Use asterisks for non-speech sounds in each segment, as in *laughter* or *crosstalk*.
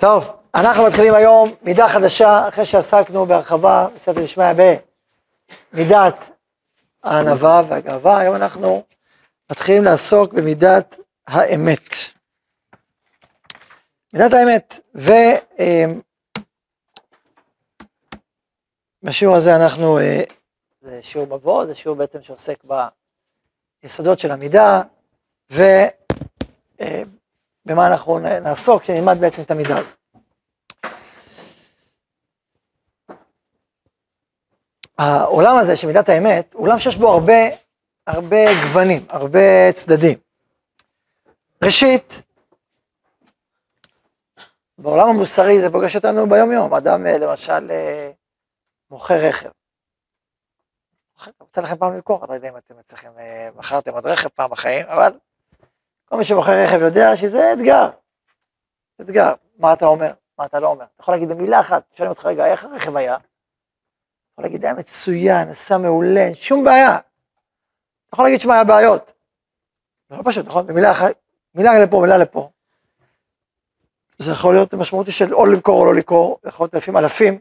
טוב, אנחנו מתחילים היום מידה חדשה, אחרי שעסקנו בהרחבה בספר ישמעיה במידת הענווה והגאווה, היום אנחנו מתחילים לעסוק במידת האמת. מידת האמת, ובשיעור הזה אנחנו, אה, זה שיעור מבוא, זה שיעור בעצם שעוסק ביסודות של המידה, ו... במה אנחנו נעסוק, שנלמד בעצם את המידה הזו. העולם הזה של מידת האמת, הוא עולם שיש בו הרבה, הרבה גוונים, הרבה צדדים. ראשית, בעולם המוסרי זה פוגש אותנו ביום יום, אדם אה, למשל אה, מוכר רכב. רוצה לכם פעם למכור, אני לא יודע אם אתם אצלכם, אה, מכרתם עוד רכב פעם בחיים, אבל כל מי שמוכר רכב יודע שזה אתגר. אתגר. מה אתה אומר? מה אתה לא אומר? אתה יכול להגיד במילה אחת, שואלים אותך רגע, איך הרכב היה? אתה יכול להגיד, היה מצוין, עשה מעולה, אין שום בעיה. אתה יכול להגיד, שמע, היה בעיות. זה לא פשוט, נכון? במילה אחת, מילה לפה, מילה לפה. זה יכול להיות משמעותי של או למכור או לא למכור, יכול להיות לפעמים אלפים.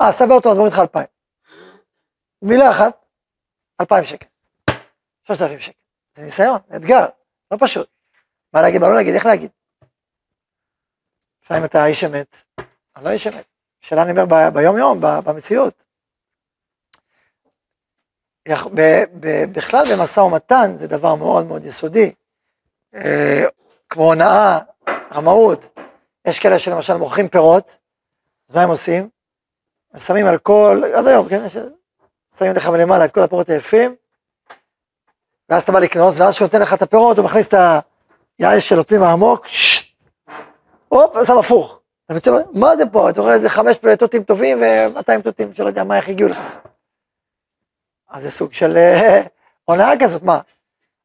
אה, עשה באוטו, אז מוריד לך אלפיים. מילה אחת, אלפיים שקל. שלושת אלפים שקל. זה ניסיון, זה אתגר, לא פשוט. מה להגיד, מה לא להגיד, איך להגיד? לפעמים אתה איש אמת, אני לא איש אמת. שאלה אני אומר ביום יום, במציאות. בכלל במשא ומתן זה דבר מאוד מאוד יסודי. אה, כמו הונאה, רמאות. יש כאלה שלמשל מוכרים פירות, אז מה הם עושים? הם שמים על כל, עד היום, כן? שמים לך מלמעלה את כל הפירות היפים, ואז אתה בא לקנות, ואז שהוא נותן לך את הפירות, הוא מכניס את יעש של הפנים העמוק, הופ, שם הפוך. מה זה פה? אתה רואה איזה חמש תותים טובים ומאתיים תותים שלא יודע מה, איך הגיעו לך. אז זה סוג של אה, הונאה כזאת, מה?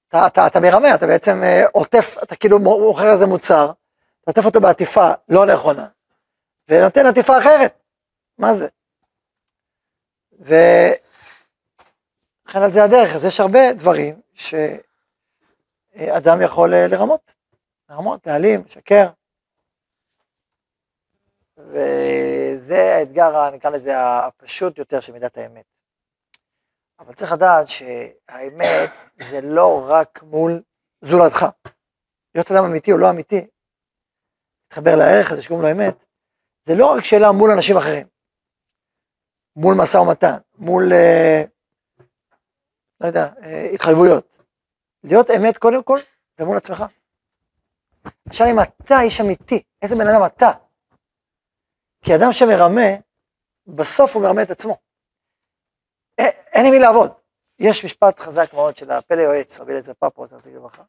אתה, אתה, אתה מרמה, אתה בעצם אה, עוטף, אתה כאילו מוכר איזה מוצר, עוטף אותו בעטיפה לא נכונה, ונותן עטיפה אחרת. מה זה? וכן על זה הדרך, אז יש הרבה דברים ש... אדם יכול אה, לרמות, לרמות, להעלים, לשקר. וזה האתגר, נקרא לזה, הפשוט יותר של מידת האמת. אבל צריך לדעת שהאמת זה לא רק מול זולתך. להיות אדם אמיתי או לא אמיתי, להתחבר לערך הזה שקוראים לו אמת, זה לא רק שאלה מול אנשים אחרים, מול משא ומתן, מול, אה, לא יודע, אה, התחייבויות. להיות אמת קודם כל, זה מול עצמך. עכשיו אם אתה איש אמיתי, איזה בן אדם אתה? כי אדם שמרמה, בסוף הוא מרמה את עצמו. אין עם מי לעבוד. יש משפט חזק מאוד של הפלא יועץ, רבי אליעזר פפו, זכר לברכה.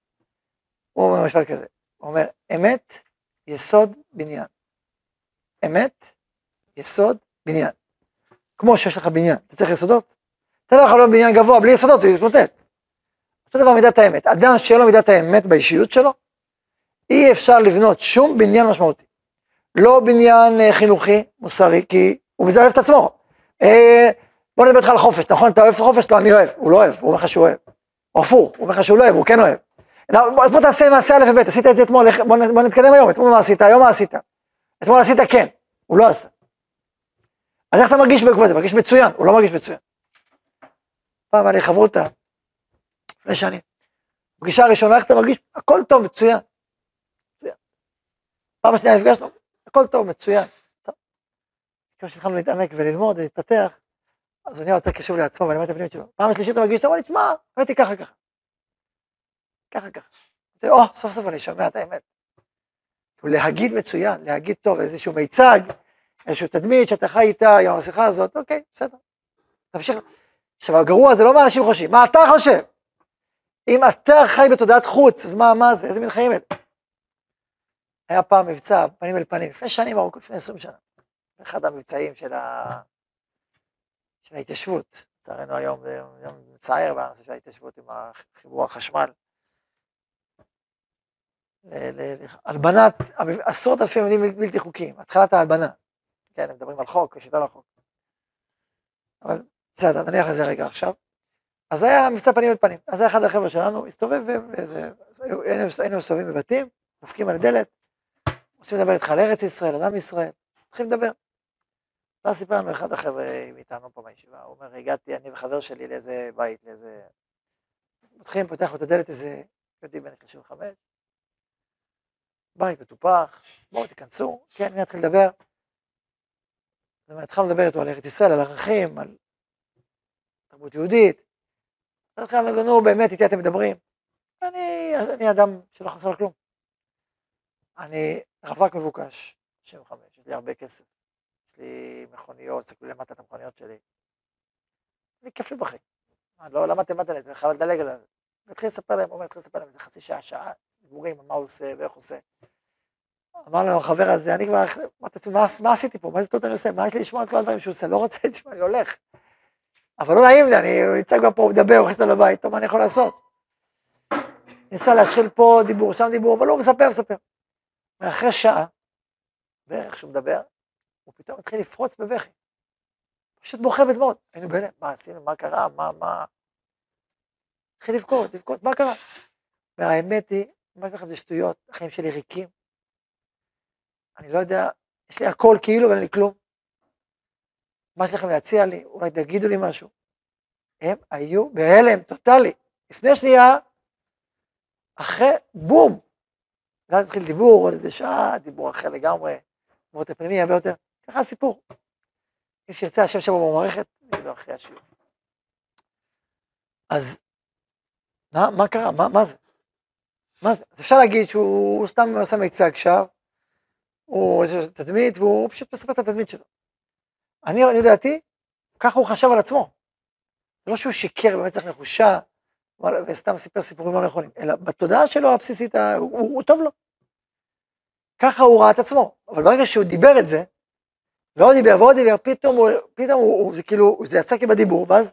הוא אומר משפט כזה, הוא אומר, אמת, יסוד, בניין. אמת, יסוד, בניין. כמו שיש לך בניין, אתה צריך יסודות? אתה לא יכול להיות בניין גבוה בלי יסודות, הוא יתמוטט. אותו דבר מידת האמת. אדם שאין לו מידת האמת באישיות שלו, אי אפשר לבנות שום בניין משמעותי. לא בניין אה, חינוכי, מוסרי, כי הוא מזה אוהב את עצמו. אה, בוא נדבר איתך על חופש, נכון? אתה אוהב חופש? לא, אני אוהב. הוא לא אוהב, הוא אומר לך שהוא אוהב. או הפוך, הוא אומר לך שהוא לא אוהב, הוא כן אוהב. אז בוא תעשה מעשה א' וב', עשית את זה אתמול, בוא, נתקדם היום, אתמול מה עשית, היום מה עשית? אתמול עשית כן, הוא לא עשה. אז איך אתה מרגיש בעקבות זה? מרגיש מצוין, הוא לא מרגיש מצוין. פעם היה לי חברותא, לפני שנים. פגישה ראשונה, איך אתה מרגיש? הכל טוב, מצוין. מצוין. פעם השנייה נפגשנו, הכל טוב, מצוין. כמו שהתחלנו להתעמק וללמוד ולהתפתח, אז הוא נהיה יותר קשוב לעצמו ולמד את הפנימית שלו. פעם השלישית אתה מרגיש, אתה אומר לי, תשמע, האמת ככה ככה. ככה ככה. או, סוף סוף אני שומע את האמת. להגיד מצוין, להגיד טוב, איזשהו מיצג, איזשהו תדמית שאתה חי איתה עם המסכה הזאת, אוקיי, בסדר. תמשיך. עכשיו, הגרוע זה לא מה אנשים חושבים, מה אתה חושב? אם אתה חי בתודעת חוץ, אז מה, מה זה? איזה מין חיים אלה? היה פעם מבצע, פנים אל פנים, לפני שנים ארוכות, לפני עשרים שנה. אחד המבצעים של, ה... של ההתיישבות. לצערנו היום זה יום מצער בנושא של ההתיישבות עם חיבור החשמל. הלבנת עשרות אלפי מבנים בלתי חוקיים, התחלת ההלבנה. כן, הם מדברים על חוק, יותר לחוק. אבל בסדר, נניח לזה רגע עכשיו. אז היה מבצע פנים אל פנים. אז היה אחד החבר'ה שלנו, הסתובב באיזה, היינו מסתובבים בבתים, דופקים על הדלת, רוצים לדבר איתך על ארץ ישראל, על עם ישראל, צריכים לדבר. ואז סיפר לנו אחד החבר'ה מאיתנו פה בישיבה, הוא אומר, הגעתי, אני וחבר שלי לאיזה בית, לאיזה... מתחילים, פותח לו את הדלת איזה, יודעים, בן 35, בית מטופח, בואו תיכנסו, כן, מי יתחיל לדבר? זאת אומרת, התחלנו לדבר איתו על ארץ ישראל, על ערכים, על תרבות יהודית. אז התחלנו להגיד, נו, באמת, איתי אתם מדברים. אני, אני אדם שלא חסר כלום. אני רווק מבוקש, 65, יש לי הרבה כסף. יש לי מכוניות, תסתכלו למטה את המכוניות שלי. אני כיף לי בחיים. לא למדתם למדתם את זה, חייב לדלג על זה. והתחיל לספר להם, הוא אומר, התחיל לספר להם איזה חצי שעה, שעה, דיבורים, מה הוא עושה ואיך הוא עושה. אמר לנו החבר הזה, אני כבר, אמרתי מה, מה עשיתי פה, מה זה טעות אני עושה, מה יש לי לשמוע את כל הדברים שהוא עושה, לא רוצה לשמוע, אני הולך. אבל לא נעים לי, אני, נמצא כבר פה, הוא מדבר, הוא נכנס לבית, טוב, מה אני יכול לעשות? ניסה להשחיל פה דיבור, שם דיבור, אבל הוא מספר, מספר. ואחרי שעה, בערך שהוא מדבר, הוא פתאום התחיל לפרוץ בבכי. פשוט בוכה בדמעות. היינו בהלם, מה עשינו, מה קרה, מה, מה... התחיל לבכות, לבכות, מה קרה? והאמת היא, מה לכם זה שטויות, החיים שלי ריקים. אני לא יודע, יש לי הכל כאילו ואין לי כלום. מה יש לכם להציע לי? אולי תגידו לי משהו. הם היו בהלם טוטאלי. לפני שנייה, אחרי בום. ואז התחיל דיבור עוד איזה שעה, דיבור אחר לגמרי, דיבור יותר פנימי, הרבה יותר. ככה הסיפור. מי שירצה השם שבו במערכת, לא אחרי השיעור. אז מה, מה קרה? מה, מה זה? מה זה? אז אפשר להגיד שהוא סתם עושה מיצג שר, הוא איזה תדמית, והוא פשוט מספר את התדמית שלו. אני, אני דעתי, ככה הוא חשב על עצמו. לא שהוא שיקר במצח נחושה, וסתם סיפר סיפורים לא נכונים, אלא בתודעה שלו הבסיסית, הוא, הוא, הוא טוב לו. ככה הוא ראה את עצמו, אבל ברגע שהוא דיבר את זה, ועוד דיבר ועוד דיבר, פתאום, הוא, פתאום הוא, הוא, זה כאילו, זה יצא כבדיבור, ואז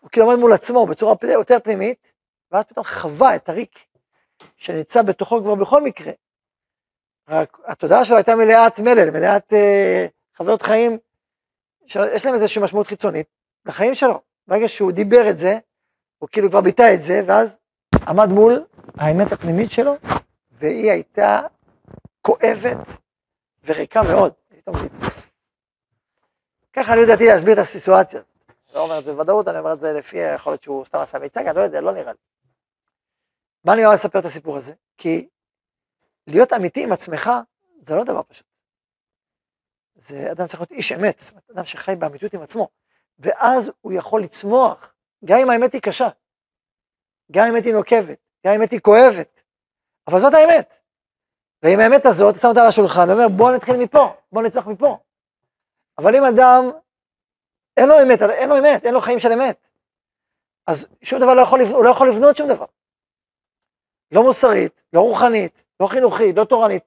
הוא כאילו עומד מול עצמו בצורה יותר פנימית, ואז פתאום חווה את הריק שנמצא בתוכו כבר בכל מקרה. רק התודעה שלו הייתה מלאת מלל, מלאת אה, חוויות חיים, שיש להם איזושהי משמעות חיצונית לחיים שלו. ברגע שהוא דיבר את זה, הוא כאילו כבר ביטא את זה, ואז עמד מול האמת הפנימית שלו, והיא הייתה כואבת וריקה מאוד. ככה אני לדעתי להסביר את הסיטואציה. לא אומר את זה בוודאות, אני אומר את זה לפי, יכול להיות שהוא סתם עשה מיצג, אני לא יודע, לא נראה לי. מה אני אומר לספר את הסיפור הזה? כי להיות אמיתי עם עצמך זה לא דבר פשוט. זה אדם צריך להיות איש אמת, זאת אומרת, אדם שחי באמיתות עם עצמו, ואז הוא יכול לצמוח, גם אם האמת היא קשה, גם אם האמת היא נוקבת, גם אם האמת היא כואבת, אבל זאת האמת. ועם האמת הזאת, שם אותה על השולחן, ואומר, בוא נתחיל מפה, בוא נצמח מפה. אבל אם אדם, אין לו אמת, אין לו אמת, אין לו חיים של אמת, אז שום דבר לא יכול, הוא לא יכול לבנות שום דבר. לא מוסרית, לא רוחנית, לא חינוכית, לא תורנית,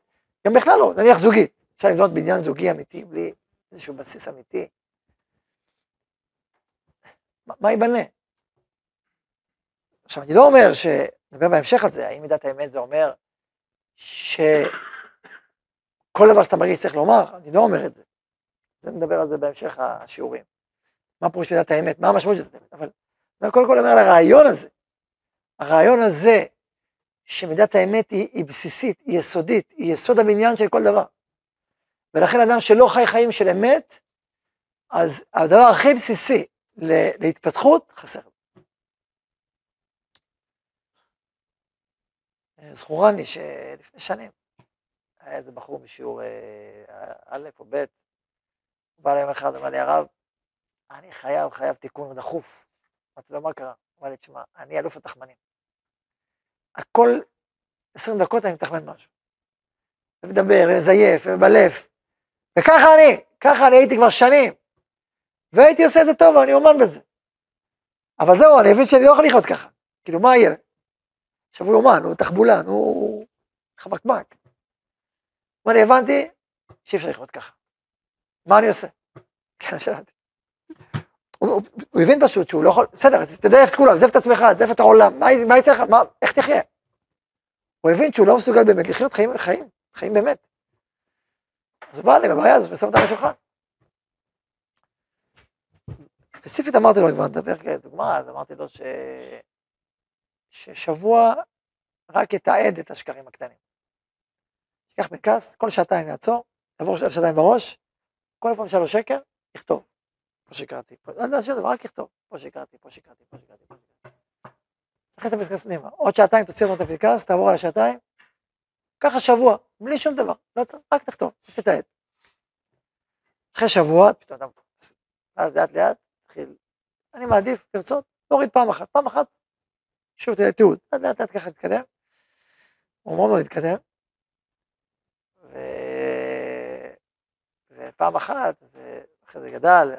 גם בכלל לא, נניח זוגית. אפשר לבנות בניין זוגי אמיתי בלי איזשהו בסיס אמיתי. מה, ייבנה? עכשיו, אני לא אומר ש... נדבר בהמשך על זה, האם מידת האמת זה אומר שכל דבר שאתה מרגיש צריך לומר, אני לא אומר את זה. זה נדבר על זה בהמשך השיעורים. מה פירוש מידת האמת, מה המשמעות של האמת, אבל אני קודם כל אומר על הרעיון הזה. הרעיון הזה שמידת האמת היא, היא בסיסית, היא יסודית, היא יסוד הבניין של כל דבר. ולכן אדם שלא חי חיים של אמת, אז הדבר הכי בסיסי להתפתחות חסר. זכורני שלפני שנים, היה איזה בחור בשיעור אה, א' או ב', בא ליום אחד, אמר לי, הרב, אני חייב, חייב תיקון דחוף. אמרתי לו, מה קרה? אמר לי, תשמע, אני אלוף התחמנים. הכל 20 דקות אני מתחמן משהו. ומדבר, ומזייף, ומבלף. וככה אני, ככה אני הייתי כבר שנים. והייתי עושה את זה טוב, אני אומן בזה. אבל זהו, אני מבין שאני לא יכול לחיות ככה. כאילו, מה יהיה? עכשיו הוא אומן, הוא תחבולן, הוא חמקמק. ואני הבנתי שאי אפשר לחיות ככה. מה אני עושה? *laughs* כן, שאלתי. הוא, הבין פשוט שהוא לא יכול, בסדר, תדייף את כולם, זף את עצמך, זף את העולם, מה יצא לך, איך תחיה? הוא הבין שהוא לא מסוגל באמת לחיות חיים, חיים, חיים באמת. אז הוא בא לי בבעיה הזאת ושם אותה על השולחן. ספציפית אמרתי לו, כבר נדבר כדוגמה, אז אמרתי לו ש... ששבוע רק יתעד את השקרים הקטנים. ייקח פנקס, כל שעתיים יעצור, יעבור שעתיים בראש, כל פעם לו שקר, יכתוב. פה שיקרתי, פה, לא עשיתי דבר, רק יכתוב. פה שיקרתי, פה שיקרתי, פה. תכניס את הפנקס פנימה. עוד שעתיים תוציא אותו את הפנקס, תעבור על השעתיים, ככה שבוע, בלי שום דבר, לא צריך, רק תכתוב, תתעד. אחרי שבוע, פתאום אתה... ואז לאט לאט, תתחיל, אני מעדיף לרצות, להוריד פעם אחת, פעם אחת, שוב תיעוד, לאט לאט ככה תתקדם. הוא מאוד מאוד התקדם. ו... ופעם אחת, אחרי זה גדל,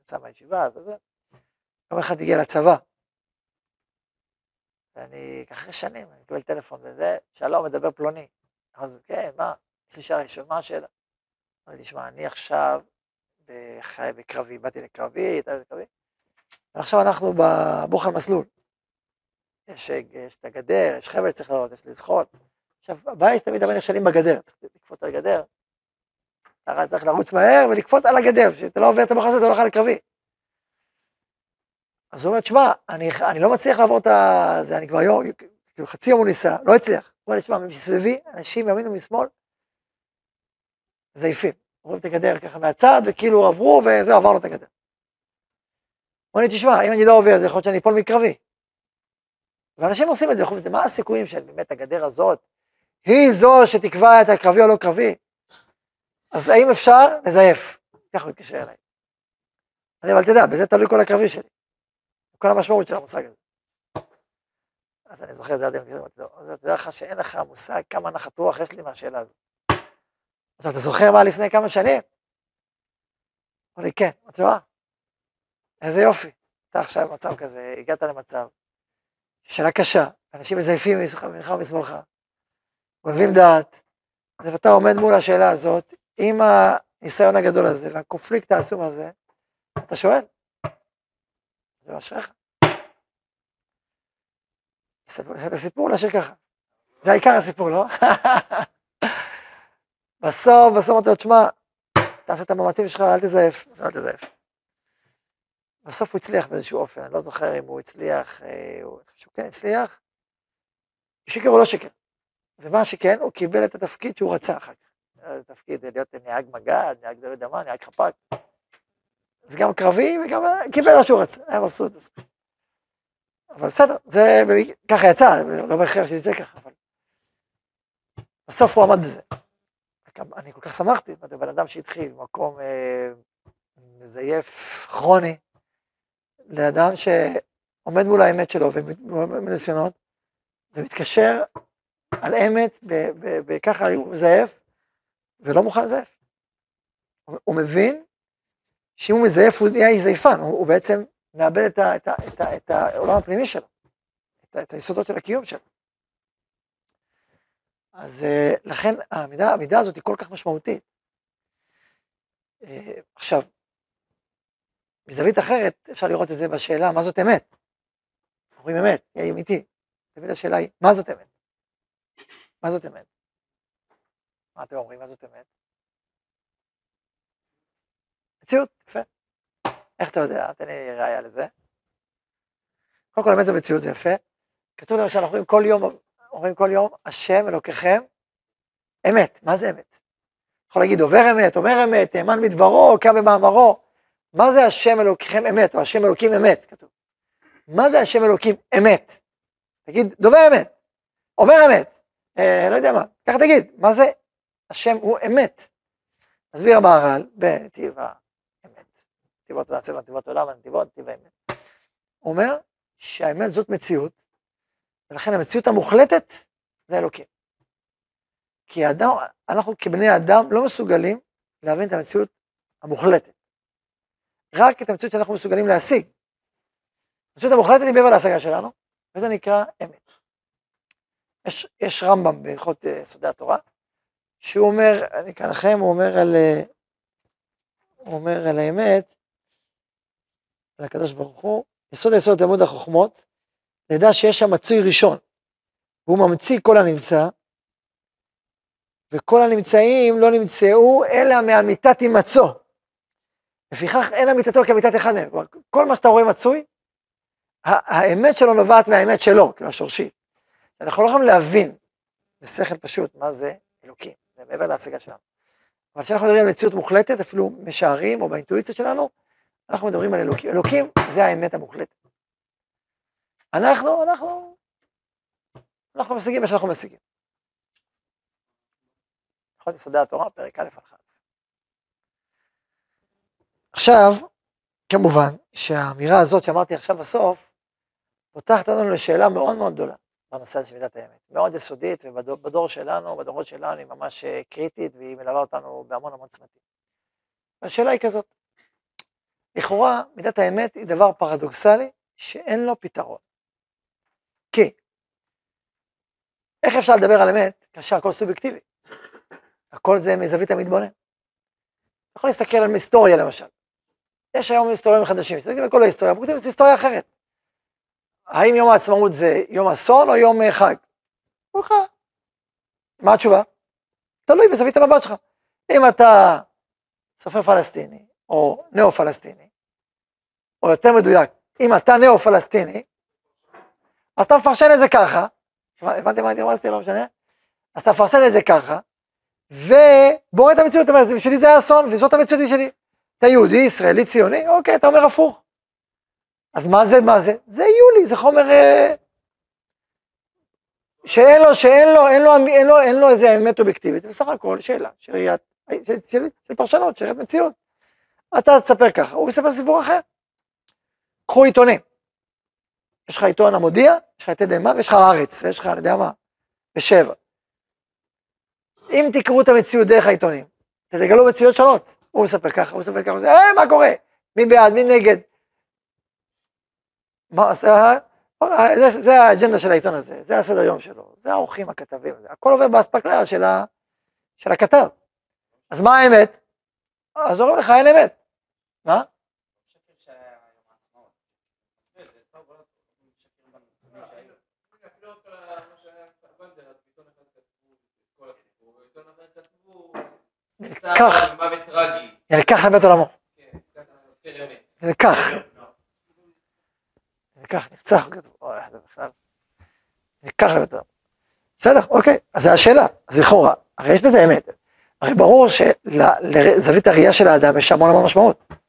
יצא מהישיבה, אז זה, יום אחד הגיע לצבא. ואני, אחרי שנים, אני מקבל טלפון וזה, שלום, מדבר פלוני. אז כן, מה, יש לי שאלה ראשונה, מה השאלה? אמרתי, תשמע, אני עכשיו בחי בקרבי, באתי לקרבי, הייתה בקרבי, ועכשיו אנחנו בבוחן מסלול. יש, יש את הגדר, יש חבל צריך לראות, יש לזחול. עכשיו, הבעיה היא שתמיד הרבה נכשלים בגדר, צריך לקפוץ על הגדר. אתה צריך לרוץ מהר ולקפוץ על הגדר, שאתה לא עובר את המחר הזה, אתה לא הולך לקרבי. אז הוא אומר, תשמע, אני, אני לא מצליח לעבור את זה, אני כבר יום, כאילו חצי יום הוא ניסה, לא הצליח. אומר, תשמע, מסביבי, אנשים מימין ומשמאל, זייפים. רואים את הגדר ככה מהצד, וכאילו עברו, וזהו, עברנו את הגדר. אומר לי, תשמע, אם אני לא עובר, זה יכול להיות שאני אפול מקרבי. ואנשים עושים את זה, חושבים, מה הסיכויים של באמת הגדר הזאת, היא זו שתקבע את הקרבי או לא קרבי? אז האם אפשר לזייף? ככה הוא התקשר אליי. אני, אבל תדע, בזה תלוי כל הקרבי שלי. כל המשמעות של המושג הזה. אז אני זוכר את זה עד היום, אז תדע לך שאין לך מושג כמה נחת רוח יש לי מהשאלה הזאת. עכשיו, אתה זוכר מה לפני כמה שנים? אמר לי, כן. אמרתי לו, אה, איזה יופי. אתה עכשיו במצב כזה, הגעת למצב, שאלה קשה, אנשים מזייפים ממך ומשמאלך, גונבים דעת, ואתה עומד מול השאלה הזאת, עם הניסיון הגדול הזה והקונפליקט העצום הזה, אתה שואל, זה לא אשריך. את הסיפור להשאיר ככה. זה העיקר הסיפור, לא? *laughs* בסוף, בסוף אמרתי לו, תשמע, תעשה את המאמצים שלך, אל תזייף, אל תזייף. בסוף הוא הצליח באיזשהו אופן, אני לא זוכר אם הוא הצליח, אה, הוא כן הצליח, שיקר או לא שיקר. ומה שכן, הוא קיבל את התפקיד שהוא רצה אחר כך. תפקיד להיות נהג מג"ד, נהג יודע מה, נהג חפ"ק. אז גם קרבי וגם קיבל מה שהוא רצה, היה מבסוט בסוף. אבל בסדר, זה ככה יצא, לא בהכרח שזה יצא ככה, אבל בסוף הוא עמד בזה. אני כל כך שמחתי, זה בן אדם שהתחיל במקום אה, מזייף כרוני, לאדם שעומד מול האמת שלו ומניסיונות, ומתקשר על אמת, וככה הוא מזייף, ולא מוכן לזייף. הוא מבין שאם הוא מזייף הוא יהיה זייפן, הוא, הוא בעצם מאבד את, ה, את, ה, את, ה, את העולם הפנימי שלו, את, את היסודות של הקיום שלו. אז uh, לכן העמידה, העמידה הזאת היא כל כך משמעותית. Uh, עכשיו, מזווית אחרת אפשר לראות את זה בשאלה מה זאת אמת. אומרים אמת, היא אמיתי. תמיד השאלה היא, מה זאת אמת? מה זאת אמת? מה אתם אומרים, מה זאת אמת? מציאות, יפה. איך אתה יודע? תן לי ראייה לזה. קודם כל, אמת זה מציאות, זה יפה. כתוב למשל, אנחנו אומרים כל יום, אומרים כל יום, השם אלוקיכם, אמת. מה זה אמת? יכול להגיד עובר אמת, אומר אמת, נאמן בדברו, קם במאמרו. מה זה השם אלוקיכם אמת, או השם אלוקים אמת, כתוב. מה זה השם אלוקים אמת? תגיד, דובר אמת, אומר אמת, אה, לא יודע מה, ככה תגיד, מה זה השם הוא אמת. מסביר המהר"ל בנתיב נתיבות הצבע, נתיבות עולם, הנתיבות, נתיב האמת. הוא אומר שהאמת זאת מציאות, ולכן המציאות המוחלטת זה אלוקים. כי האדם, אנחנו כבני אדם לא מסוגלים להבין את המציאות המוחלטת. רק את המציאות שאנחנו מסוגלים להשיג. המציאות המוחלטת היא מעבר להשגה שלנו, וזה נקרא אמת. יש, יש רמב"ם בהלכות uh, סודי התורה, שהוא אומר, אני כאן לכם, הוא אומר על, uh, הוא אומר על האמת, על הקדוש ברוך הוא, יסוד היסוד תלמוד החוכמות, נדע שיש שם מצוי ראשון, והוא ממציא כל הנמצא, וכל הנמצאים לא נמצאו אלא מאמיתת הימצאו. לפיכך אין אמיתתו כאמיתת אחד מהם. כל מה שאתה רואה מצוי, האמת שלו נובעת מהאמת שלו, כאילו השורשית. אנחנו לא יכולים להבין בשכל פשוט מה זה אלוקים. זה מעבר להשגה שלנו. אבל כשאנחנו מדברים על מציאות מוחלטת, אפילו משערים או באינטואיציה שלנו, אנחנו מדברים על אלוקים. אלוקים זה האמת המוחלטת. אנחנו, אנחנו, אנחנו משיגים מה שאנחנו משיגים. הלכות יסודי התורה, פרק א' הלכה. עכשיו, כמובן שהאמירה הזאת שאמרתי עכשיו בסוף, פותחת לנו לשאלה מאוד מאוד גדולה בנושא הזה של מידת האמת. מאוד יסודית, ובדור שלנו, בדורות שלנו, היא ממש אה, קריטית, והיא מלווה אותנו בהמון המון צמתים. והשאלה היא כזאת, לכאורה מידת האמת היא דבר פרדוקסלי שאין לו פתרון. כי איך אפשר לדבר על אמת כאשר הכל סובייקטיבי? הכל זה מזווית המתבונן. אתה יכול להסתכל על היסטוריה למשל. יש היום היסטוריה חדשים, מסתכלים על כל ההיסטוריה, אבל זה היסטוריה אחרת. האם יום העצמאות זה יום אסון או יום אה, חג? לך. מה התשובה? תלוי בזווית המבט שלך. אם אתה סופר פלסטיני או ניאו-פלסטיני, או יותר מדויק, אם אתה ניאו-פלסטיני, אז אתה מפרשן את זה ככה, הבנתם מה אני רמזתי? לא משנה? אז אתה מפרסם את זה ככה, ובורא את המציאות, אתה אומר, בשבילי זה אסון, וזאת המציאות שלי. אתה יהודי, ישראלי, ציוני, אוקיי, אתה אומר הפוך. אז מה זה, מה זה? זה יולי, זה חומר אה, שאין לו, שאין לו, אין לו, אין לו, אין לו איזה אמת אובייקטיבית, בסך הכל שאלה של ראיית, של, של, של פרשנות, של ראיית מציאות. אתה תספר ככה, הוא יספר סיפור אחר. קחו עיתונים. יש לך עיתון המודיע, יש לך את מה, ויש לך הארץ, ויש לך, אני יודע מה, בשבע. אם תקראו את המציאות דרך העיתונים, תגלו מציאות שונות. הוא מספר ככה, הוא מספר ככה, אה, מה קורה? מי בעד, מי נגד? מה, זה, זה, זה האג'נדה של העיתון הזה, זה הסדר יום שלו, זה האורחים, הכתבים, זה, הכל עובר באספקלריה של, של הכתב. אז מה האמת? אז אומרים לך, אין אמת. מה? נלקח, נלקח לבית עולמו. נלקח. נלקח, נרצח, נלקח לבית עולמו. בסדר, אוקיי, אז זו השאלה, אז לכאורה, הרי יש בזה אמת. הרי ברור שלזווית הראייה של האדם יש המון המון משמעות.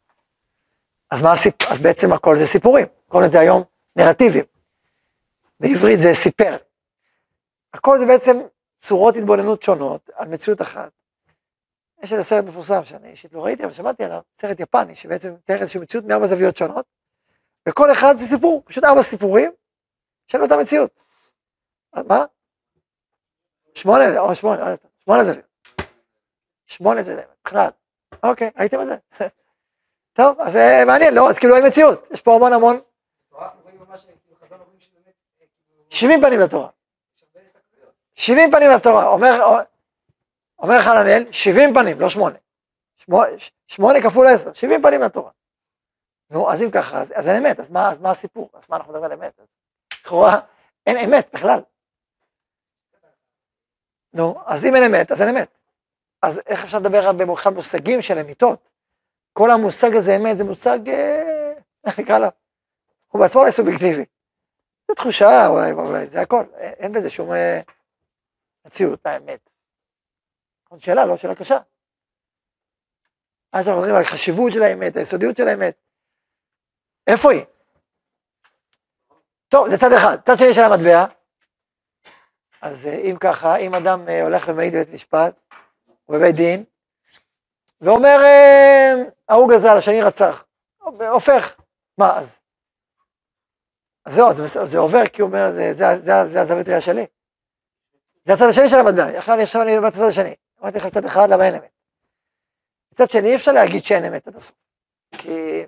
אז מה הסיפור, אז בעצם הכל זה סיפורים, קוראים לזה היום נרטיבים. בעברית זה סיפר. הכל זה בעצם צורות התבוננות שונות על מציאות אחת. יש איזה סרט מפורסם שאני אישית לא ראיתי, אבל שמעתי עליו, סרט יפני, שבעצם מתאר איזושהי מציאות מארבע זוויות שונות, וכל אחד זה סיפור, פשוט ארבע סיפורים של אותה מציאות. אז מה? שמונה, או שמונה, שמונה זוויות. שמונה זה בכלל. אוקיי, הייתם על זה. טוב, אז זה מעניין, לא, אז כאילו אין מציאות, יש פה המון המון. שבעים פנים לתורה. שבעים פנים לתורה, אומר, אומר חננאל, 70 פנים, לא שמונה. שמונה כפול עשר, 70 פנים לתורה. נו, אז אם ככה, אז, אז אין אמת, אז מה, אז מה הסיפור? אז מה אנחנו מדברים על אמת? לכאורה, אין אמת בכלל. נו, אז אם אין אמת, אז אין אמת. אז איך אפשר לדבר על במובחן מושגים של אמיתות? כל המושג הזה אמת זה מושג, אה, איך נקרא לו? הוא בעצמו לא סובייקטיבי. זה תחושה, אולי, אולי, זה הכל, אין בזה שום אה, מציאות, האמת. עוד שאלה, לא שאלה קשה. אז אנחנו מדברים על החשיבות של האמת, היסודיות של האמת. איפה היא? טוב, זה צד אחד. צד שני של המטבע, אז אה, אם ככה, אם אדם אה, הולך ומעיד בבית משפט, או בבית דין, ואומר, אה, ההוא גזל, השני רצח, הופך, מה אז? אז זהו, זה, זה עובר, כי הוא אומר, זה, זה, זה, זה הזווית ראייה שלי. זה הצד השני של המטבע, עכשיו אני, עכשיו אני בצד השני. אמרתי לך צד אחד, למה אין אמת? מצד שני, אי אפשר להגיד שאין אמת עד הסוף. כי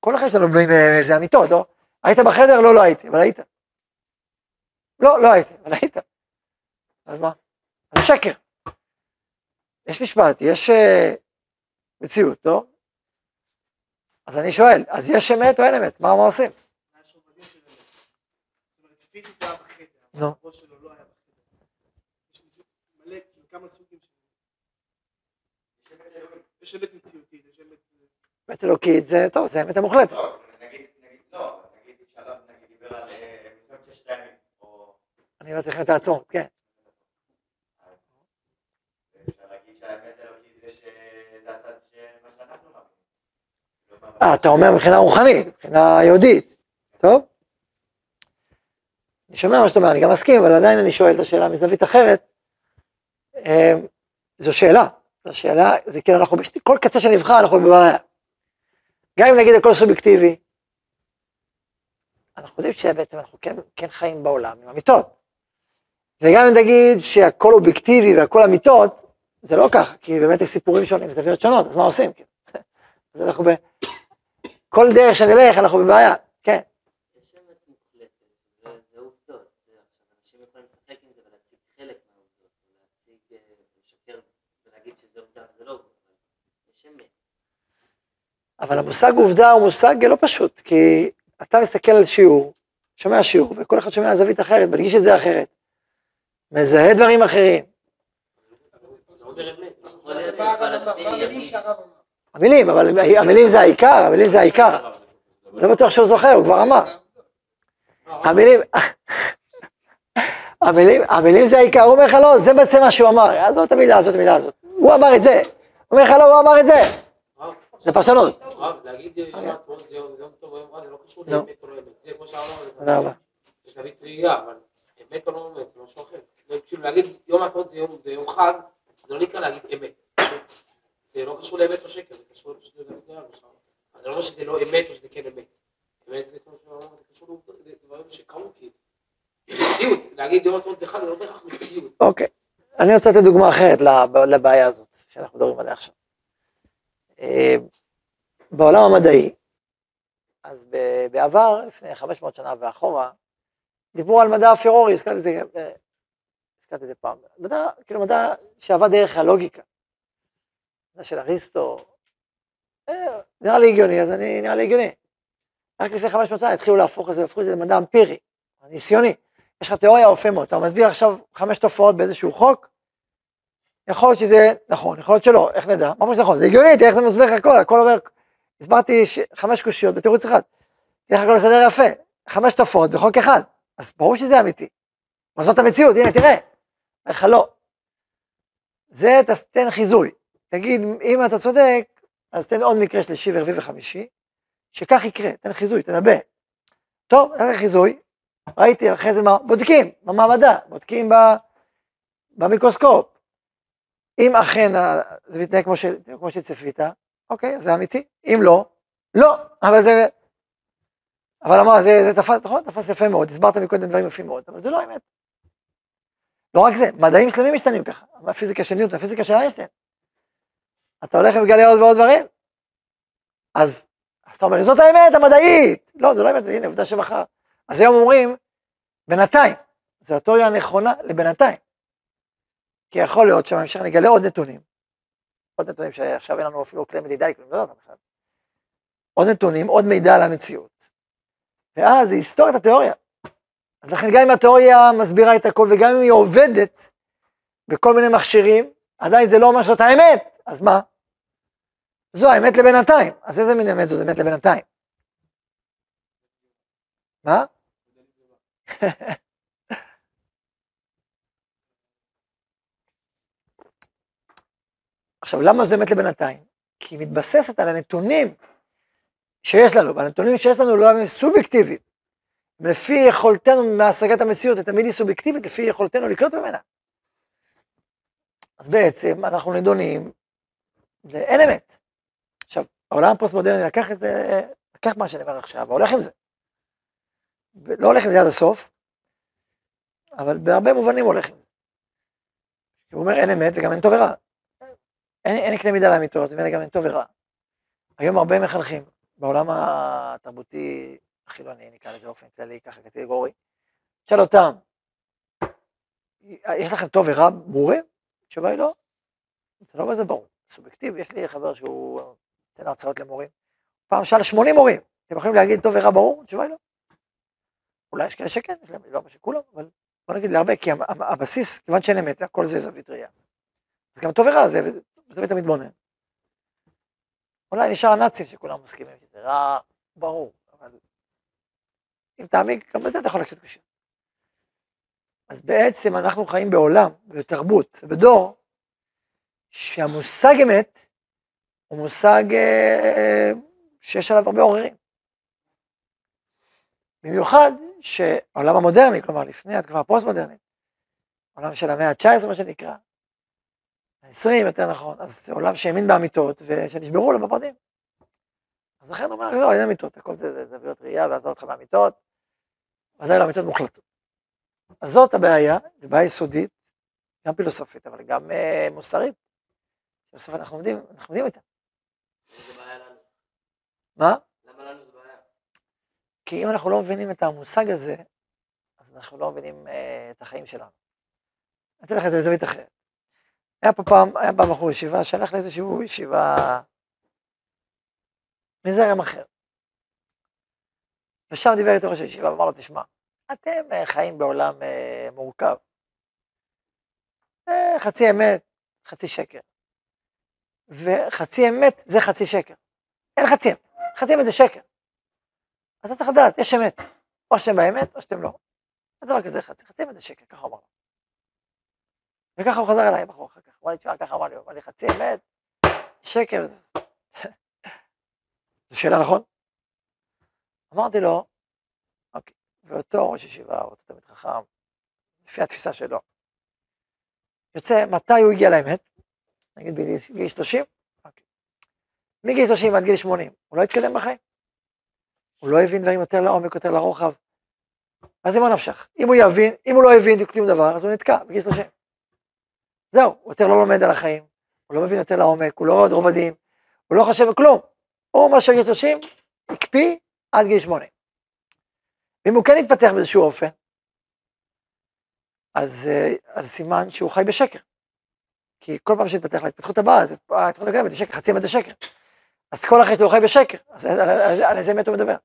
כל אחד שלנו באים איזה אמיתות, לא? היית בחדר? לא, לא הייתי, אבל היית. לא, לא הייתי, אבל היית. אז מה? אז זה שקר. יש משפט, יש uh, מציאות, לא? אז אני שואל, אז יש אמת או אין אמת? מה, מה עושים? נו. יש אמת מציאותית, יש אמת... אמת אלוקית זה, טוב, זה האמת המוחלטת. לא, נגיד, לא, נגיד, שלום, נגיד, אה, אתה אומר מבחינה רוחנית, מבחינה יהודית, טוב? אני שומע מה שאתה אומר, אני גם מסכים, אבל עדיין אני שואל את השאלה מזווית אחרת. אמ, זו שאלה, זו שאלה, זה כאילו אנחנו, כל קצה שנבחר אנחנו בבעיה. גם אם נגיד הכל סובייקטיבי, אנחנו יודעים שבעצם אנחנו כן, כן חיים בעולם עם אמיתות. וגם אם נגיד שהכל אובייקטיבי והכל אמיתות, זה לא ככה, כי באמת יש סיפורים שונים, זוויות שונות, אז מה עושים? אז אנחנו ב... כל דרך שנלך אנחנו בבעיה, כן. אבל המושג עובדה הוא מושג לא פשוט, כי אתה מסתכל על שיעור, שומע שיעור, וכל אחד שומע זווית אחרת, מדגיש את זה אחרת, מזהה דברים אחרים. המילים, אבל המילים זה העיקר, המילים זה העיקר. לא בטוח שהוא זוכר, הוא כבר אמר. המילים, *laughs* המילים, המילים זה העיקר, הוא אומר לך לא, זה בעצם מה שהוא אמר, עזוב את המילה הזאת, המילה הזאת. הוא אמר את זה. הוא אומר לך לא, הוא אמר את זה. זה פרשנות. להגיד יום העצמאות זה יום טוב או יום רע, זה לא קשור לאמת או לא אמת. זה כמו שאמרנו, תודה רבה. יש להביא טרייה, אבל אמת או לא אמת, זה משהו אחר. כאילו להגיד יום העצמאות זה יום חג, זה לא נקרא להגיד אמת. זה לא קשור לאמת או שקר, זה קשור לדברים זה לא אומר שזה לא אמת או שזה כן אמת. אמת זה קשור לדברים שקרו כאילו. מציאות, להגיד יום העצמאות זה חג, זה לא בהכרח מציאות. אוקיי. אני רוצה לתת דוגמה אחרת לבעיה הזאת שאנחנו מדברים עליה עכשיו. אה, בעולם המדעי, אז בעבר, לפני 500 שנה ואחורה, דיברו על מדע הפירורי, הזכרתי את זה, אה, הזכרתי את זה פעם, מדע, כאילו מדע שעבד דרך הלוגיקה, מדע של אריסטו, אה, נראה לי הגיוני, אז אני, נראה לי הגיוני. רק לפני 500 שנה התחילו להפוך את זה, הפכו את זה למדע אמפירי, ניסיוני. יש לך תיאוריה אופה מאוד, אתה מסביר עכשיו חמש תופעות באיזשהו חוק, יכול להיות שזה נכון, יכול להיות שלא, איך נדע? מה שזה נכון? זה הגיוני, תראה איך זה מסביר לך הכל, הכל עובר, הסברתי ש... חמש קושיות בתירוץ אחד, תראה הכל מסדר יפה, חמש תופעות בחוק אחד, אז ברור שזה אמיתי. אבל זאת המציאות, הנה תראה, איך לא. זה תן חיזוי, תגיד, אם אתה צודק, אז תן עוד מקרה שלישי ורביעי וחמישי, שכך יקרה, תן חיזוי, תנבא. טוב, נתן חיזוי, ראיתי אחרי זה מה, בודקים במעבדה, בודקים במיקרוסקופ, אם אכן זה מתנהג כמו, ש, כמו שצפית, אוקיי, זה אמיתי, אם לא, לא, אבל זה, אבל אמר, זה, זה תפס, נכון, תפס יפה מאוד, הסברת מקודם דברים יפים מאוד, אבל זה לא האמת. לא רק זה, מדעים שלמים משתנים ככה, הפיזיקה של ניוטון, הפיזיקה של איינשטיין. אתה הולך ומגלה עוד ועוד דברים, אז, אז אתה אומר, זאת האמת המדעית, לא, זו לא האמת, הנה, עובדה שמחר. אז היום אומרים, בינתיים, זו התיאוריה הנכונה לבינתיים. כי יכול להיות שבהמשך נגלה עוד נתונים, עוד נתונים שעכשיו אין לנו אפילו כלי מדידה לא יודעת בכלל. עוד נתונים, עוד מידע על המציאות. ואז זה יסתור את התיאוריה. אז לכן גם אם התיאוריה מסבירה את הכל וגם אם היא עובדת בכל מיני מכשירים, עדיין זה לא אומר שזאת האמת, אז מה? זו האמת לבינתיים. אז איזה מין אמת זו? זה אמת לבינתיים. מה? *laughs* עכשיו, למה זה אמת לבינתיים? כי היא מתבססת על הנתונים שיש לנו, והנתונים שיש לנו לא הם סובייקטיביים. לפי יכולתנו מהשגת המציאות, ותמיד היא סובייקטיבית, לפי יכולתנו לקלוט ממנה. אז בעצם אנחנו נדונים, אין אמת. עכשיו, העולם הפוסט-מודרני לקח את זה, לקח מה שאני אומר עכשיו, והולך עם זה. לא הולך עם זה עד הסוף, אבל בהרבה מובנים הולך עם זה. הוא אומר אין אמת וגם אין טוב ורע. אין, אין קנה מידה לאמיתות, ומילא גם אין טוב ורע. היום הרבה מחנכים, בעולם התרבותי החילוני, נקרא לזה באופן כללי, ככה קטגורי, תשאל אותם, יש לכם טוב ורע ברורים? התשובה היא לא. זה לא בזה ברור, סובייקטיבי, יש לי חבר שהוא נותן הרצאות למורים, פעם שאל 80 מורים, אתם יכולים להגיד טוב ורע ברור? התשובה היא לא. אולי יש כאלה שכן, לא מה שכולם, אבל בוא נגיד להרבה, כי הבסיס, כיוון שאין אמת, הכל זה זווית ראייה. אז גם טוב ורע זה, בזווית המתבונן. אולי נשאר הנאצים שכולם מסכימים שזה רע, ברור, אם תעמיק, גם בזה אתה יכול לקשת קשה. אז בעצם אנחנו חיים בעולם, בתרבות, בדור, שהמושג אמת הוא מושג אה, שיש עליו הרבה עוררים. במיוחד שהעולם המודרני, כלומר לפני התקופה הפוסט-מודרנית, עולם של המאה ה-19 מה שנקרא, ה-20 יותר נכון, אז זה עולם שהאמין באמיתות ושנשברו לו בפרטים. אז לכן הוא אומר, לא, אין אמיתות, הכל זה זוויות ראייה ועזור אותך באמיתות, ודאי לא אמיתות מוחלטות. אז זאת הבעיה, זו בעיה יסודית, גם פילוסופית, אבל גם uh, מוסרית. בסוף אנחנו עומדים, אנחנו עומדים איתה. מה? כי אם אנחנו לא מבינים את המושג הזה, אז אנחנו לא מבינים uh, את החיים שלנו. אני אתן לך את זה בזווית אחרת. היה פה פעם, היה פעם בחור ישיבה שהלך לאיזושהי ישיבה מזרם אחר. ושם דיבר איתו ראש הישיבה ואמר לו, תשמע, אתם uh, חיים בעולם uh, מורכב. Uh, חצי אמת, חצי שקר. וחצי אמת זה חצי שקר. אין חצי אמת. חצי אמת זה שקר. אתה צריך לדעת, יש אמת. או שאתם באמת או שאתם לא. אין דבר כזה חצי, חצי אמת זה שקר, ככה אמר לו. וככה הוא חזר אליי בחור אחר כך. הוא אמר לי, תשמע, ככה אמר לי, הוא אמר לי, חצי אמת, שקר. *laughs* זו שאלה נכון? אמרתי לו, אוקיי, ואותו ראש ישיבה, אותו תלמיד חכם, לפי התפיסה שלו, יוצא, מתי הוא הגיע לאמת? נגיד בגיל 30? אוקיי. מגיל 30 עד גיל 80, הוא לא התקדם בחיים? הוא לא הבין דברים יותר לעומק, יותר לרוחב. אז למה נפשך? אם הוא יבין, אם הוא לא הבין כלום דבר, אז הוא נתקע בגיל 30. זהו, הוא יותר לא לומד על החיים, הוא לא מבין יותר לעומק, הוא לא רואה עוד רובדים, הוא לא חושב בכלום. הוא מה שגיל 30, הקפיא עד גיל 80. ואם הוא כן יתפתח באיזשהו אופן, אז, אה, אז סימן שהוא חי בשקר. כי כל פעם שהתפתח להתפתחות הבאה, אז ההתפתחות הקודמת זה שקר, חצי אמת זה שקר. אז כל החיים שלו חי בשקר, אז על, על, על איזה אמת הוא מדבר?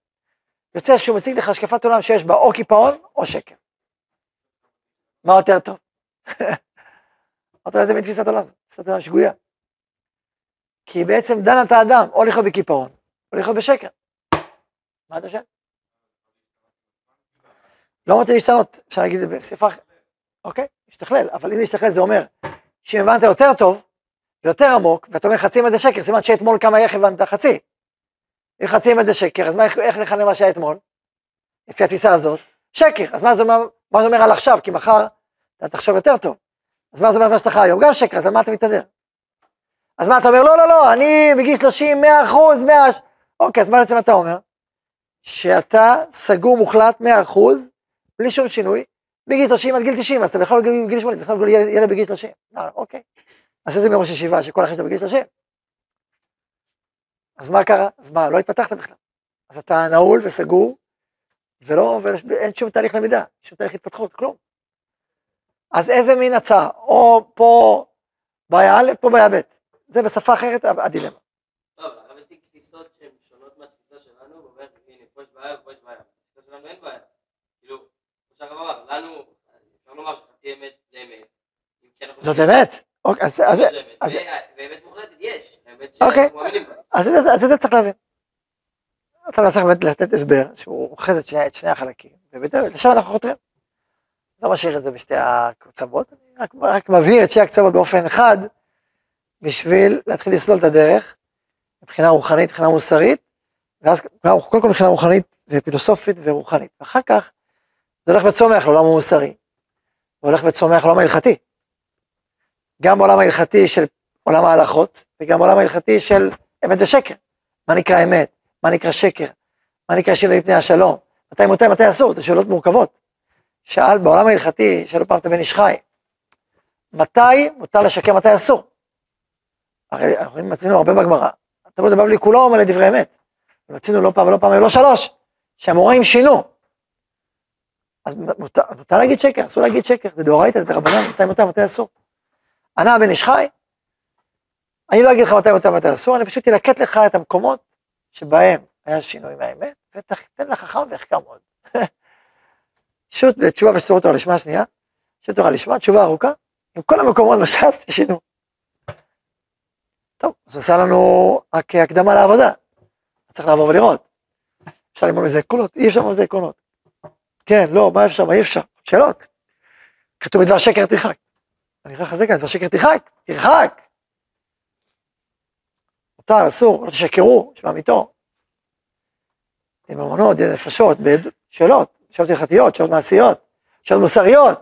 יוצא שהוא מציג לך השקפת עולם שיש בה או קיפאון או שקר. מה יותר טוב? *laughs* לו, איזה מין תפיסת עולם? תפיסת עולם שגויה. כי בעצם דנה את האדם או לחיות בקיפאון או לחיות בשקר. מה אתה שואל? לא רוצה להשתנות, אפשר להגיד את זה בשפה אחרת. אוקיי, להשתכלל, אבל אם להשתכלל זה אומר שאם הבנת יותר טוב ויותר עמוק, ואתה אומר חצי אמת זה שקר, סימן שאתמול כמה איך הבנת חצי. אם חצי אמת זה שקר, אז מה, איך נכנה מה שהיה אתמול? לפי התפיסה הזאת, שקר. אז מה זה אומר, מה זה אומר על עכשיו? כי מחר אתה תחשוב יותר טוב. אז מה זה אומר מה שאתה חי היום? גם שקר, אז על מה אתה מתהדר? אז מה אתה אומר? לא, לא, לא, אני בגיל 30, 100 אחוז, 100... אוקיי, אז מה בעצם אתה אומר? שאתה סגור מוחלט 100 אחוז, בלי שום שינוי, בגיל 30 עד גיל 90, אז אתה בכלל לא בגיל 80, בכלל לא ילד בגיל 30. אה, אוקיי. אז איזה מראש ישיבה שכל החיים שלך בגיל 30. אז מה קרה? אז מה, לא התפתחת בכלל. אז אתה נעול וסגור, ולא, ואין שום תהליך למידה, שום תהליך התפתחות, כלום. אז איזה מין הצעה? או פה בעיה א', פה בעיה ב'. זה בשפה אחרת הדילמה. טוב, הרב הציג תפיסות שהן שונות מהתפיסה שלנו, ואומר, הנה, פה יש בעיה ופה יש בעיה. בתפיסה שלנו אין בעיה. כאילו, כמו שהרב אמר, לנו, אפשר לומר שחצי אמת זה אמת. אם כי אנחנו- זאת אמת. אוקיי, אז- אז- זה אמת. אז- ו- ואמת מוחלטת יש. האמת אוקיי. אז את זה- אז זה צריך להבין. אתה מנסה באמת לתת הסבר שהוא אוחז את שני- את שני החלקים, ולשם אנחנו חותרים. לא משאיר את זה בשתי הקצוות, אני רק, רק מבהיר את שתי הקצוות באופן חד, בשביל להתחיל לסלול את הדרך, מבחינה רוחנית, מבחינה מוסרית, ואז קודם כל מבחינה רוחנית ופילוסופית ורוחנית, ואחר כך זה הולך וצומח לעולם המוסרי, והולך וצומח לעולם ההלכתי. גם בעולם ההלכתי של עולם ההלכות, וגם בעולם ההלכתי של אמת ושקר. מה נקרא אמת? מה נקרא שקר? מה נקרא שינוי מפני השלום? מתי מותר, מתי אסור? זה שאלות מורכבות. שאל בעולם ההלכתי, שאלו פעם את הבן איש חי, מתי מותר לשקר, מתי אסור? הרי אנחנו מצינו הרבה בגמרא, התלמוד הבבלי כולו אומר לדברי אמת. מצינו לא פעם ולא פעם ולא שלוש, שהמוראים שינו. אז מותר, מותר להגיד שקר, אסור להגיד שקר, זה דאורייתא, זה דרבנן, מתי מותר, מתי אסור. ענה הבן איש חי, אני לא אגיד לך מתי מותר, מתי אסור, אני פשוט אלקט לך את המקומות שבהם היה שינוי מהאמת, ותתן לך חכם ויחכם עוד. *laughs* שו"ת בתשובה וסתורות תורה לשמה השנייה, שו"ת תורה לשמה, תשובה ארוכה, עם כל המקומות *laughs* בש"ס שינו. טוב, זה עושה לנו רק הקדמה לעבודה, צריך לעבור ולראות. אפשר ללמוד מזה עקרונות, אי אפשר ללמוד מזה עקרונות. כן, לא, מה אפשר, מה אי אפשר, שאלות. כתוב בדבר שקר תרחק. אני אקרא חזק, דבר שקר תרחק, תרחק. מותר, אסור, לא תשקרו, יש מאמיתו. דיני ממונות, דיני נפשות, שאלות, שאלות הלכתיות, שאלות מעשיות, שאלות מוסריות.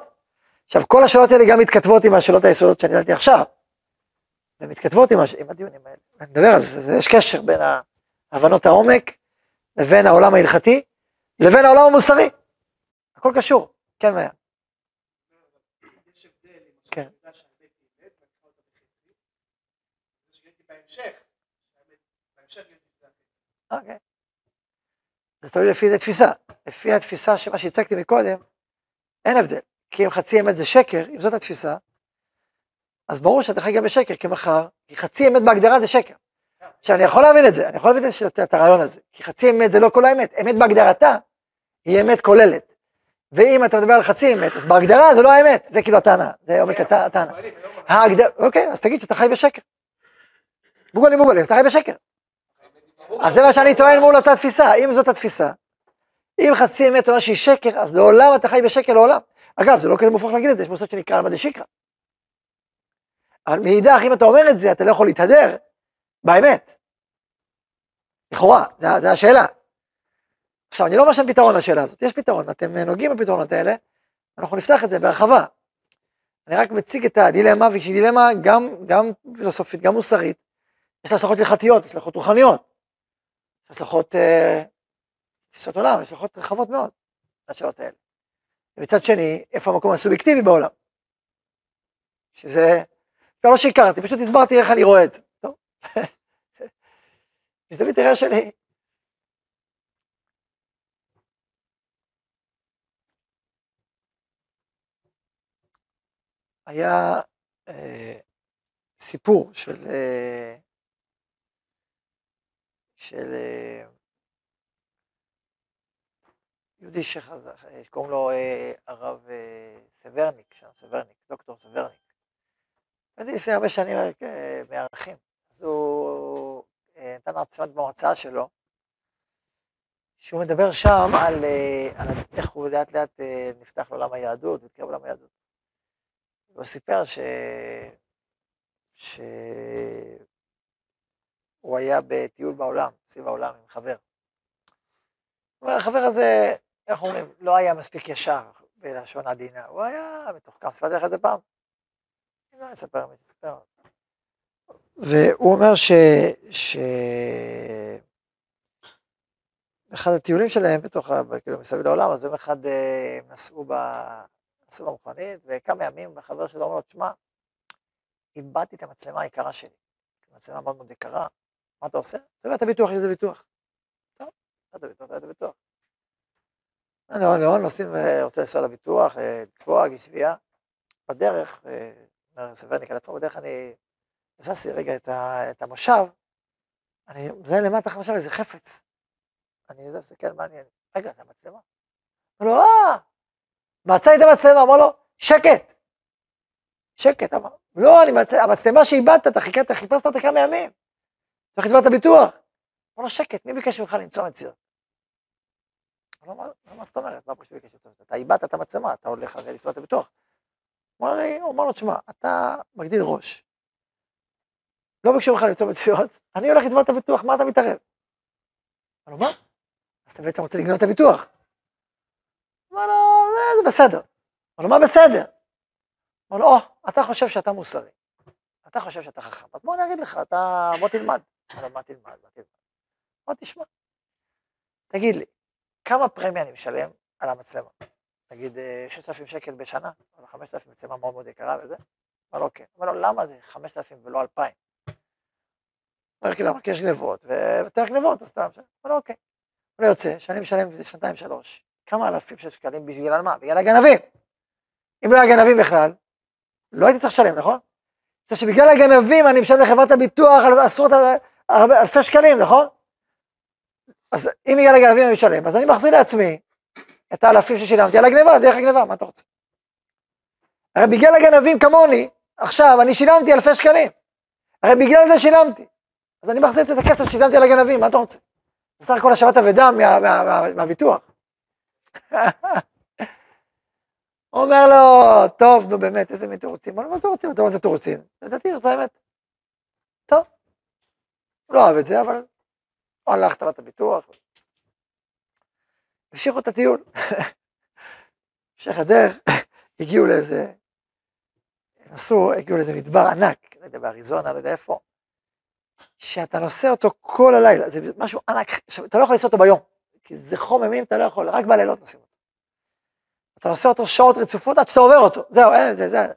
עכשיו, כל השאלות האלה גם מתכתבות עם השאלות היסודות שאני ידעתי עכשיו. ומתכתבות עם, הש... עם הדיונים האלה. נדבר על זה, יש קשר בין הבנות העומק לבין העולם ההלכתי לבין העולם המוסרי. הכל קשור. כן, מאיה. כן. אוקיי. זה תלוי לפי איזה תפיסה. לפי התפיסה שמה שהצגתי מקודם, אין הבדל. כי אם חצי אמת זה שקר, אם זאת התפיסה, אז ברור שאתה חי גם בשקר, כי מחר, כי חצי אמת בהגדרה זה שקר. עכשיו, אני יכול להבין את זה, אני יכול להבין את, את הרעיון הזה, כי חצי אמת זה לא כל האמת, אמת בהגדרתה היא אמת כוללת. ואם אתה מדבר על חצי אמת, אז בהגדרה זה לא האמת, זה כאילו הטענה, זה עומק הטענה. אוקיי, אז תגיד שאתה חי בשקר. בוגולי בוגולי, אז אתה חי בשקר. אז זה מה שאני טוען מול אותה תפיסה, אם זאת התפיסה, אם חצי אמת אומר שהיא שקר, אז לעולם אתה חי בשקר לעולם. אגב, זה לא כזה מופרך להגיד את זה, יש מושג שנקרא עלמא דשיקרא. אבל מאידך, אם אתה אומר את זה, אתה לא יכול להתהדר באמת. לכאורה, זו השאלה. עכשיו, אני לא אומר שאין פתרון לשאלה הזאת, יש פתרון, אתם נוגעים בפתרונות האלה, אנחנו נפתח את זה בהרחבה. אני רק מציג את הדילמה, והיא דילמה גם, גם פילוסופית, גם מוסרית, יש לה השלכות הלכתיות, יש לה השלכות רוחניות, יש לה השלכות אה, תפיסות עולם, יש השלכות רחבות מאוד, לשאלות האלה. ומצד שני, איפה המקום הסובייקטיבי בעולם? שזה, לא שהכרתי, פשוט הסברתי איך אני רואה את זה. טוב? *laughs* מזווית הראייה שלי. היה אה, סיפור של, אה, של אה, יהודי שחזר, שקוראים לו אה, הרב אה, סברניק, שם סברניק, דוקטור סברניק. זה לפני הרבה שנים אה, מערכים. אז הוא אה, נתן הרצאה במועצה שלו, שהוא מדבר שם על, אה, על איך הוא לאט לאט אה, נפתח לעולם היהדות, והתקרב לעולם היהדות. והוא סיפר ש... שהוא היה בטיול בעולם, סביב העולם עם חבר. החבר הזה, איך אומרים, לא היה מספיק ישר בלשון עדינה, הוא היה מתוחכם, סיפרתי לך את זה פעם. אני לא אספר, אני אספר. והוא אומר ש... ש... אחד הטיולים שלהם בתוך, כאילו מסביב לעולם, אז יום אחד אה, נסעו ב... נסעו במכונית, וכמה ימים החבר שלו אומר לו, תשמע, איבדתי את המצלמה היקרה שלי. מצלמה מאוד מאוד יקרה, מה אתה עושה? אתה יודע את הביטוח, לזה ביטוח. טוב, אתה ביטוח, אתה ביטוח. אני אומר, נוסעים, רוצה לנסוע לביטוח, לתבוע, גיס תביעה. בדרך, אומר סברניק על עצמו, בדרך אני הזזתי רגע את, ה, את המושב, אני מזהה למטה המושב איזה חפץ. אני יודע, מסתכל, מעניין. רגע, זה המצלמה. אמר לו, אה, מצא את המצלמה, אמר לו, שקט. שקט, אמר, לא, אני מצא, המצלמה שאיבדת, אתה חיכית, חיפשת אותה כמה ימים. צריך לתבוע את הביטוח. אמר לו, שקט, מי ביקש ממך למצוא מציאות? אמר לו, מה זאת אומרת? מה ביקש ממך למצוא אתה איבדת את המצלמה, אתה הולך הרי לתבוע את הביטוח. הוא אמר לו, תשמע, אתה מגדיל ראש. לא ביקשו ממך למצוא מציאות, אני הולך לתבוע את הביטוח, מה אתה מתערב? אמר לו, מה? אז אתה בעצם רוצה לגנוב את הביטוח. אמר לו, זה, זה בסדר. אמר לו, מה בסדר? אמר לו, או, אתה חושב שאתה מוסרי. אתה חושב שאתה חכם, אז בוא אני אגיד לך, אתה, בוא תלמד. אמר לו, מה תלמד, מה תלמד? בוא תשמע. תגיד לי, כמה פרמיה אני משלם על המצלמה? נגיד 6,000 שקל בשנה, או 5,000 מצלמה מאוד מאוד יקרה וזה. אמר לו, כן. אמר לו, למה זה 5,000 ולא 2,000? אומר, כאילו, כי יש גנבות, ויותר גנבות, אז סתם. אמר לו, אוקיי. הוא יוצא, שאני משלם שנתיים שלוש, כמה אלפים של שקלים בשביל מה? בגלל הגנבים. אם לא היה גנבים בכלל, לא הייתי צריך לשלם, נכון? זה שבגלל הגנבים אני משלם לחברת הביטוח על עשרות אלפי שקלים, נכון? אז אם בגלל הגנבים אני משלם, אז אני מחזיר לעצמי את האלפים ששילמתי על הגניבה, דרך הגניבה, מה אתה רוצה? הרי בגלל הגנבים כמוני, עכשיו אני שילמתי אלפי שקלים. הרי בגלל זה שילמתי. אז אני מחזיר את הכסף ששילמתי על הגנבים, מה אתה רוצה? בסך הכל השבת אבדה מה, מה, מה, מהביטוח. הוא *laughs* אומר לו, טוב, נו באמת, איזה מין תירוצים? מה אתם רוצים? אתה אומר, זה תירוצים. לדעתי זאת האמת. טוב. לא אוהב את זה, אבל הוא הלך, תבע הביטוח. המשיכו את הטיול. המשך הדרך, הגיעו לאיזה, עשו, הגיעו לאיזה מדבר ענק, לא יודע, באריזונה, לא יודע איפה, שאתה נוסע אותו כל הלילה, זה משהו ענק, עכשיו, אתה לא יכול לנסוע אותו ביום, כי זה חום אימים, אתה לא יכול, רק בלילות נוסעים אותו. אתה נוסע אותו שעות רצופות עד שאתה עובר אותו, זהו, אין, זה, זה.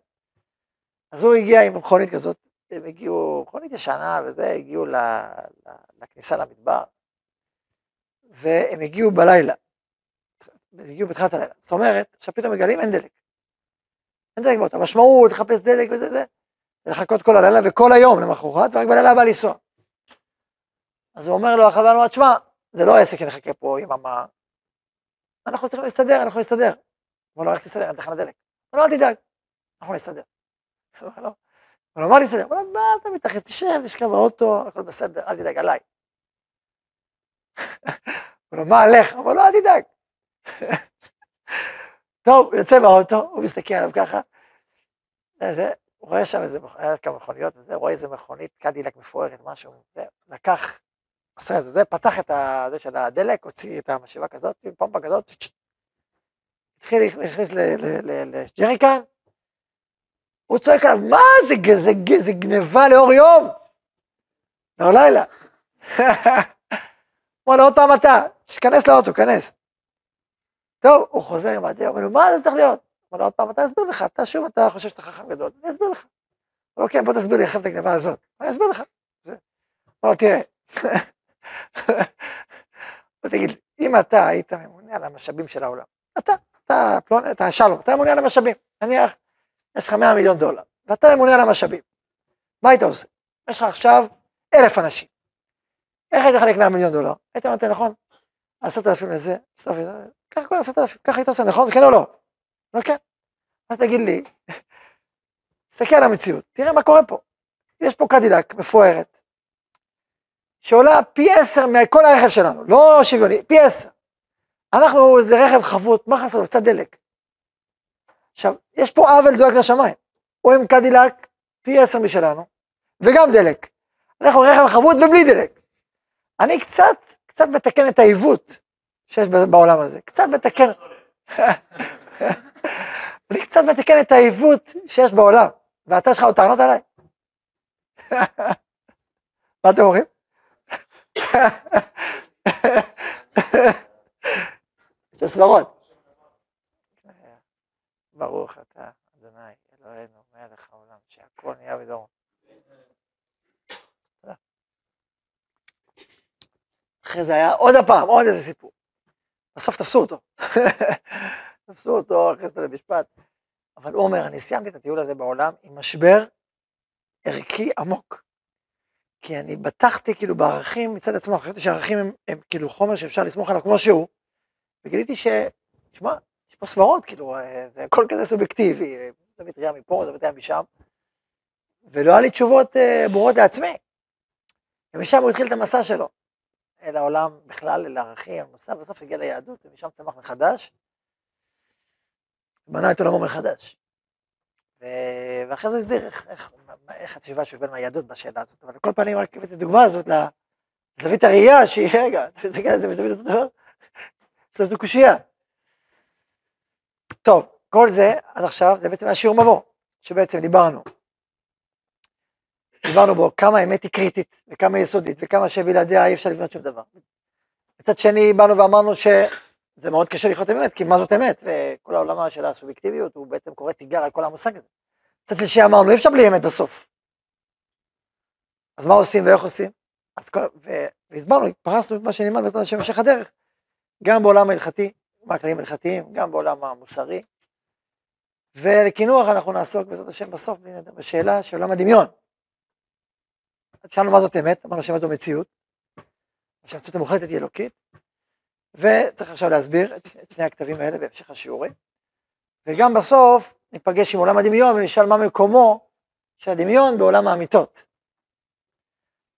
אז הוא הגיע עם מכונית כזאת, הם הגיעו, מכונית ישנה וזה, הגיעו ל, ל, לכניסה למדבר, והם הגיעו בלילה, הגיעו בתחילת הלילה, זאת אומרת, עכשיו פתאום מגלים אין דלק. אין דלק באותה, המשמעות, לחפש דלק וזה, זה, לחכות כל הלילה וכל היום למחרת, ורק בלילה הבא לנסוע. אז הוא אומר לו, החבר אמר, תשמע, זה לא עסק שנחכה פה המה, אנחנו צריכים להסתדר, אנחנו נסתדר. אמר לו, איך תסתדר? אין תחנת דלק. אמר לו, אל תדאג, אנחנו נסתדר. אמר לו, מה נסתדר? אמר לו, מה אתה מתאחד? תשב, תשכב באוטו, הכל בסדר, אל תדאג עליי. *laughs* אמר לו, מה עליך? אמר לו, אל תדאג. *laughs* טוב, הוא יוצא מהאוטו, הוא מסתכל עליו ככה, זה, הוא רואה שם איזה, היה כמה מכוניות וזה, רואה איזה מכונית קדילק מפוארת, משהו, לקח, עשה את זה, פתח את זה של הדלק, הוציא את המשאבה כזאת, פומפה כזאת, התחיל להכניס לג'ריקן, הוא צועק עליו, מה זה, זה, זה, זה גניבה לאור יום, לאור לילה. *laughs* אמר לו, עוד פעם אתה, תיכנס לאוטו, כנס. טוב, הוא חוזר עם הדעה, אומר לו, מה זה צריך להיות? אמר לו, עוד פעם, אתה אסביר לך, אתה שוב, אתה חושב שאתה חכם גדול, אני אסביר לך. אמר לו, כן, בוא תסביר לי איך את הגניבה הזאת, אני אסביר לך. אמר לו, תראה, *laughs* בוא תגיד, אם אתה היית ממונה על המשאבים של העולם, אתה, אתה, פלון, אתה שלום, אתה ממונה על המשאבים, נניח, יש לך 100 מיליון דולר, ואתה ממונה על המשאבים, מה היית עושה? יש לך עכשיו אלף אנשים, איך היית מחלק 100 מיליון דולר? היית נותן, נכון? עשרת אלפים לזה, עשרת ככה כל עשרת אלפים, ככה היית עושה, נכון? כן או לא? לא כן. אז תגיד לי, *laughs* תסתכל על המציאות, תראה מה קורה פה. יש פה קדילק מפוארת, שעולה פי עשר מכל הרכב שלנו, לא שוויוני, פי עשר. אנחנו, זה רכב חבוט, מה חסר לו? קצת דלק. עכשיו, יש פה עוול זועק לשמיים. הוא עם קדילק פי עשר משלנו, וגם דלק. אנחנו רכב חבוט ובלי דלק. אני קצת, קצת מתקן את העיוות שיש בעולם הזה. קצת מתקן... *laughs* אני קצת מתקן את העיוות שיש בעולם, ואתה יש לך עוד טענות עליי? *laughs* מה אתם אומרים? *laughs* יש סברות. ברוך אתה, אדוני, אלוהינו, מלך העולם, שהכל נהיה בדורו. אחרי זה היה עוד הפעם, עוד איזה סיפור. בסוף תפסו אותו. *laughs* תפסו אותו, אחרי זה למשפט. אבל הוא אומר, אני סיימתי את הטיול הזה בעולם עם משבר ערכי עמוק. כי אני בטחתי כאילו בערכים מצד עצמו, חשבתי שהערכים הם, הם כאילו חומר שאפשר לסמוך עליו כמו שהוא, וגיליתי ש... שמע, יש פה סברות, כאילו, אה, זה הכל כזה סובייקטיבי, זה מתריע מפה, זה מתריע משם, ולא היה לי תשובות uh, ברורות לעצמי. ומשם הוא התחיל את המסע שלו. אל העולם בכלל, אל הערכים, נוסף, בסוף הגיע ליהדות, ומשם צמח מחדש, בנה את עולמו מחדש. ואחרי זה הוא הסביר איך, איך, איך התשובה של בן מהיהדות בשאלה הזאת, אבל כל פעמים רק הבאתי את הדוגמה הזאת לזווית הראייה, שהיא, רגע, אתה מסתכל על זה בזווית הזאת דבר, יש לו קושייה. טוב, כל זה עד עכשיו זה בעצם היה שיעור מבוא, שבעצם דיברנו דיברנו בו כמה האמת היא קריטית וכמה היא יסודית וכמה שבלעדיה אי אפשר לבנות שום דבר. מצד שני באנו ואמרנו שזה מאוד קשה לחיות אמת, כי מה זאת אמת? וכל העולם של הסובייקטיביות הוא בעצם קורא תיגר על כל המושג הזה. מצד שלישי אמרנו אי אפשר בלי אמת בסוף. אז מה עושים ואיך עושים? אז כל, והסברנו, פרסנו את מה שנלמד בעזרת השם במשך הדרך, גם בעולם ההלכתי, מה הכללים ההלכתיים, גם בעולם המוסרי, ולקינוח אנחנו נעסוק בעזרת השם בסוף בשאלה של עולם הדמיון. שאלנו מה זאת אמת, אמרנו שאמת זו מציאות, שהמציאות המוחלטת היא אלוקית, וצריך עכשיו להסביר את, את שני הכתבים האלה בהמשך השיעורים, וגם בסוף ניפגש עם עולם הדמיון ונשאל מה מקומו של הדמיון בעולם האמיתות.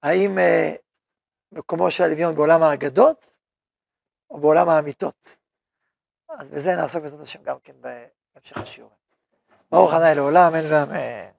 האם uh, מקומו של הדמיון בעולם האגדות, או בעולם האמיתות. אז בזה נעסוק בעזרת השם גם כן בהמשך השיעורים. ברוך הנאי לעולם, אין ואמן.